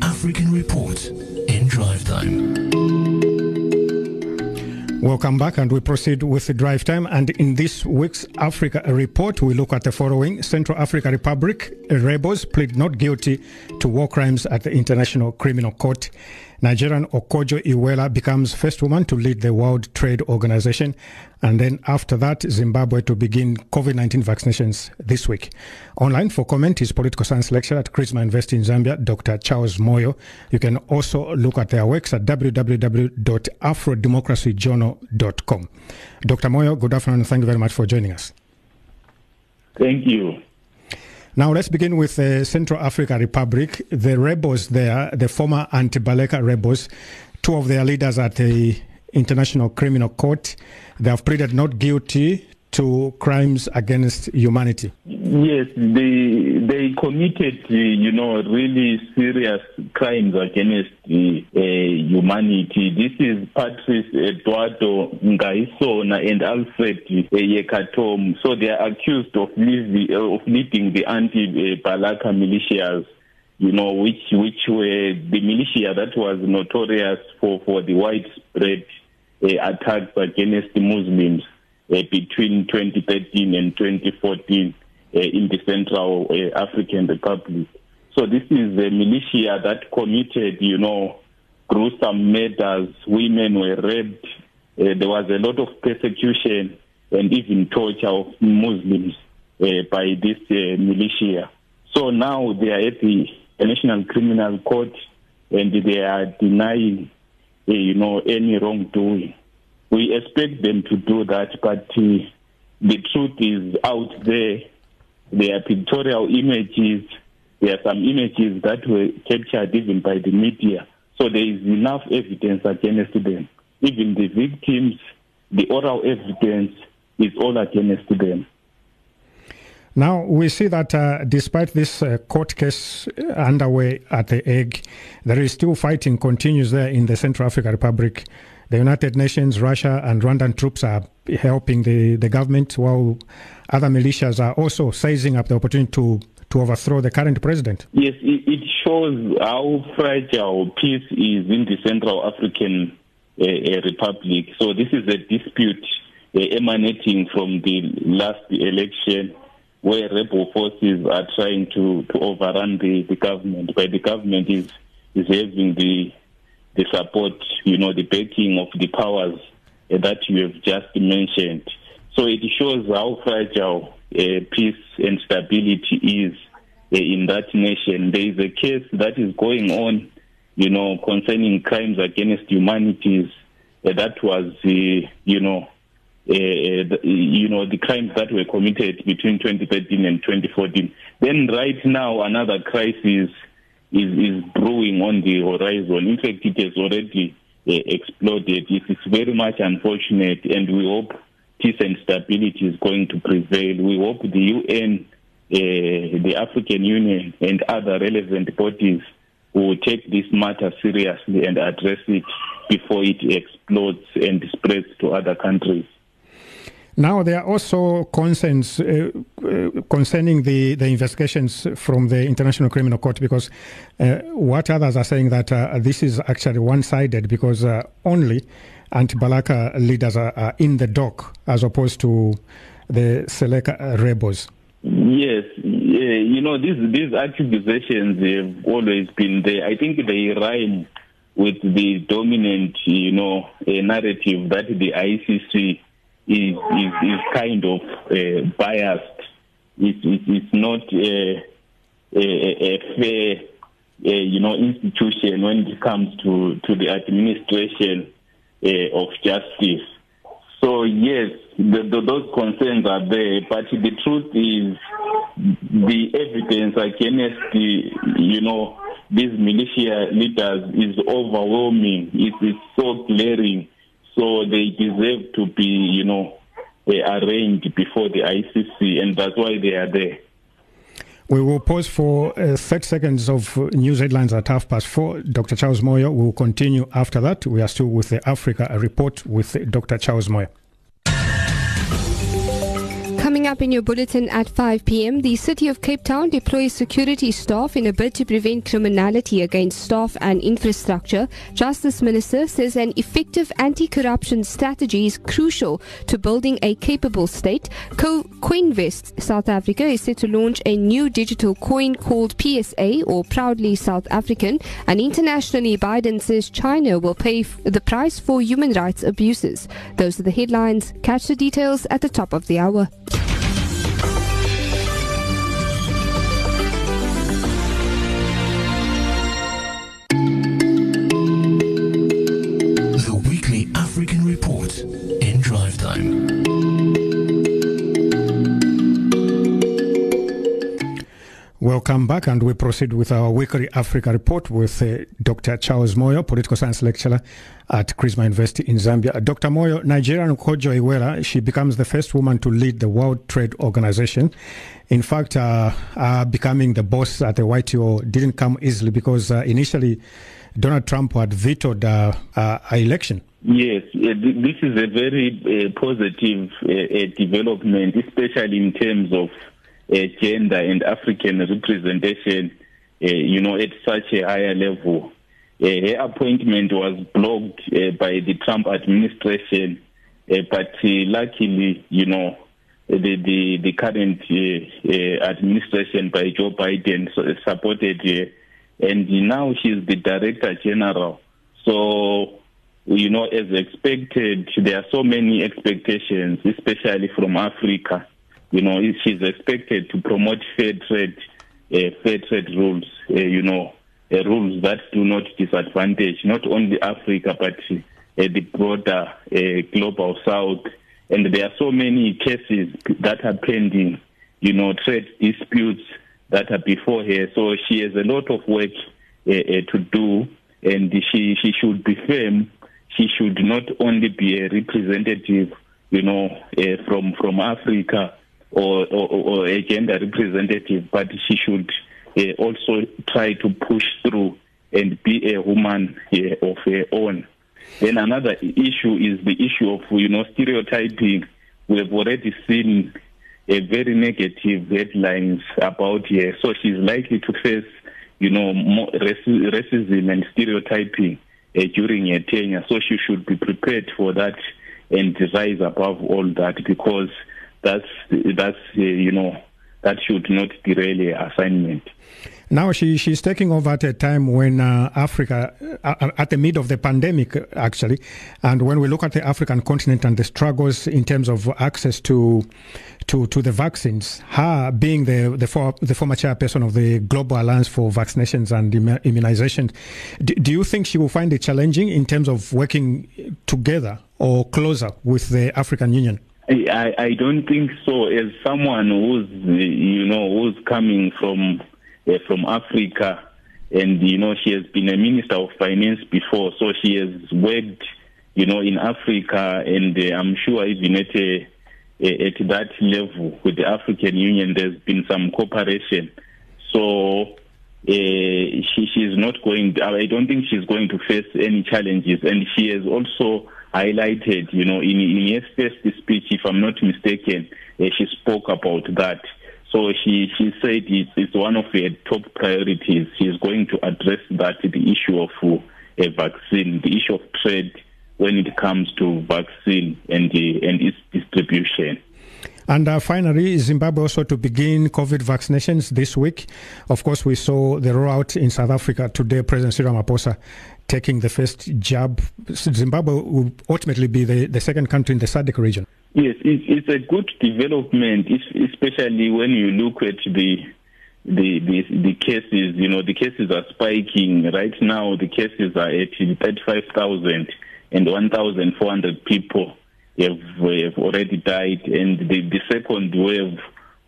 African Report in Drive Time. Welcome back, and we proceed with the drive time. And in this week's Africa report, we look at the following Central Africa Republic rebels plead not guilty to war crimes at the International Criminal Court. Nigerian Okonjo Iweala becomes first woman to lead the World Trade Organization. And then after that, Zimbabwe to begin COVID 19 vaccinations this week. Online for comment is political science lecturer at Charisma University in Zambia, Dr. Charles Moyo. You can also look at their works at www.afrodemocracyjournal.com. Dr. Moyo, good afternoon. Thank you very much for joining us. Thank you. Now let's begin with the Central Africa Republic. The rebels there, the former anti-Balaka rebels, two of their leaders at the International Criminal Court, they have pleaded not guilty to crimes against humanity. Yes, they they committed, uh, you know, really serious crimes against uh, humanity. This is Patrice Edouard Ngaissona and Alfred uh, Yekatom. So they are accused of, lead, of leading the anti-Balaka militias you know, which which were the militia that was notorious for, for the widespread uh, attacks against the Muslims uh, between 2013 and 2014 uh, in the Central uh, African Republic. So this is a militia that committed, you know, gruesome murders. Women were raped. Uh, there was a lot of persecution and even torture of Muslims uh, by this uh, militia. So now they are at the National Criminal Court and they are denying, you know, any wrongdoing we expect them to do that, but uh, the truth is out there. There are pictorial images. There are some images that were captured even by the media. So there is enough evidence against them. Even the victims, the oral evidence is all against them. Now, we see that uh, despite this uh, court case underway at The Hague, there is still fighting continues there in the Central African Republic. The United Nations, Russia, and Rwandan troops are helping the, the government, while other militias are also seizing up the opportunity to, to overthrow the current president. Yes, it, shows how fragile peace is in the Central African uh, Republic. So, this is a dispute uh, emanating from the last election where rebel forces are trying to, to overrun the, the government, but the government is, is having the the support, you know, the backing of the powers that you have just mentioned. So it shows how fragile uh, peace and stability is uh, in that nation. There is a case that is going on, you know, concerning crimes against humanities. Uh, that was, uh, you know, the, you know, the crimes that were committed between 2013 and 2014. Then right now, another crisis is, is brewing on the horizon. In fact, it has already uh, exploded. It is very much unfortunate, and we hope peace and stability is going to prevail. We hope the UN, uh, the African Union, and other relevant bodies will take this matter seriously and address it before it explodes and spreads to other countries. Now, there are also concerns uh, uh, concerning the, the investigations from the International Criminal Court because uh, what others are saying that uh, this is actually one sided because uh, only anti Balaka leaders are, are, in the dock as opposed to the Seleka rebels. Yes, you know, these, these accusations have always been there. I think they rhyme with the dominant, you know, narrative that the ICC is is, is kind of uh, biased. It, it, it's not a, a, a fair, uh, you know, institution when it comes to to the administration uh, of justice. So yes, the, the, those concerns are there, but the truth is, the evidence against the, you know, these militia leaders is overwhelming. It is so glaring so they deserve to be, you know, arraigned before the ICC, and that's why they are there. We will pause for uh, 30 seconds of news headlines at half past four. Dr. Charles Moyo will continue after that. We are still with the Africa report with Dr. Charles Moyo. Up in your bulletin at 5 p.m., the City of Cape Town deploys security staff in a bid to prevent criminality against staff and infrastructure. Justice Minister says an effective anti-corruption strategy is crucial to building a capable state. Co- Coinvest South Africa is set to launch a new digital coin called PSA or Proudly South African. And internationally, Biden says China will pay f- the price for human rights abuses. Those are the headlines. Catch the details at the top of the hour. In drive time. Welcome back, and we proceed with our weekly Africa report with uh, Dr. Charles Moyo, political science lecturer at Chrisma University in Zambia. Uh, Dr. Moyo, Nigerian Okonjo Iweala, she becomes the first woman to lead the World Trade Organization. In fact, uh, uh, becoming the boss at the WTO didn't come easily because uh, initially Donald Trump had vetoed uh, uh, election. Yes, uh, th- this is a very uh, positive uh, uh, development, especially in terms of uh, gender and African representation, you know, at such a higher level. Her appointment was blocked by the Trump administration, but luckily, you know, the the, the current administration by Joe Biden supported her, and now she's the director general. So you know, as expected, there are so many expectations, especially from Africa. You know, she's expected to promote fair trade, uh, fair trade rules. Uh, you know, uh, rules that do not disadvantage not only Africa but uh, the broader uh, global South. And there are so many cases that are pending. You know, trade disputes that are before her. So she has a lot of work uh, to do, and she she should be firm she should not only be a representative, you know, uh, from from Africa or, or, or a gender representative, but she should uh, also try to push through and be a woman uh, of her own. Then another issue is the issue of you know stereotyping. We have already seen a very negative headlines about her, so she's likely to face you know more racism and stereotyping during her tenure. So she should be prepared for that and rise above all that because that's that's uh, you know that should not derail her assignment. Now she she's taking over at a time when uh, Africa, uh, at the mid of the pandemic, uh, actually, and when we look at the African continent and the struggles in terms of access to to to the vaccines, her being the the, for, the former chairperson of the Global Alliance for Vaccinations and Immu- Immunization, do, do you think she will find it challenging in terms of working together or closer with the African Union? I, I don't think so. As someone who's uh, you know who's coming from uh, from Africa, and you know she has been a minister of finance before, so she has worked you know in Africa, and uh, I'm sure even at a, a, at that level with the African Union, there's been some cooperation. So uh, she she's not going. I don't think she's going to face any challenges, and she has also highlighted, you know, in in her first speech, if I'm not mistaken, uh, she spoke about that. So she she said it's, it's one of her top priorities. She's going to address that the issue of uh, a vaccine, the issue of trade when it comes to vaccine and the, and its distribution. And uh, finally, Zimbabwe also to begin COVID vaccinations this week. Of course, we saw the rollout in South Africa today. President Cyril Ramaphosa taking the first jab. Zimbabwe will ultimately be the, the second country in the SADC region. Yes, it's, a good development, especially when you look at the the, the the cases. You know, the cases are spiking right now. The cases are at thirty-five thousand and one thousand four hundred people have, have already died, and the, the second wave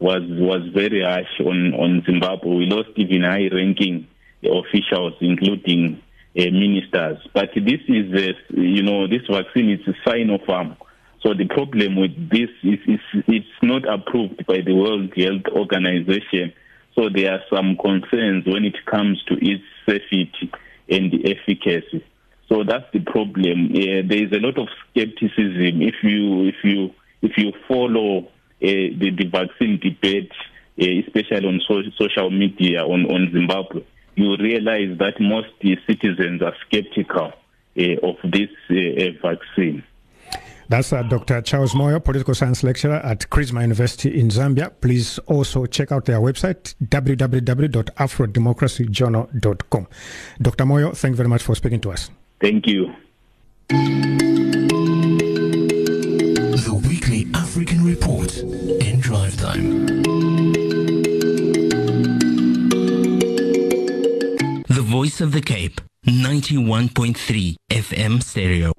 was was very harsh on on Zimbabwe. We lost even high-ranking officials, including uh, ministers. But this is, a, you know, this vaccine is a Sinopharm. So the problem with this is, is it's not approved by the World Health Organization. So there are some concerns when it comes to its safety and the efficacy. So that's the problem. Uh, there is a lot of skepticism if you if you if you follow the, the vaccine debate, uh, especially on so, social media on, on Zimbabwe, you realize that most citizens are skeptical uh, of this uh, vaccine. That's uh, Dr. Charles Moyo, political science lecturer at Charisma University in Zambia. Please also check out their website, www.afrodemocracyjournal.com. Dr. Moyo, thank you very much for speaking to us. Thank you. The weekly African report in drive time. The voice of the Cape, 91.3 FM stereo.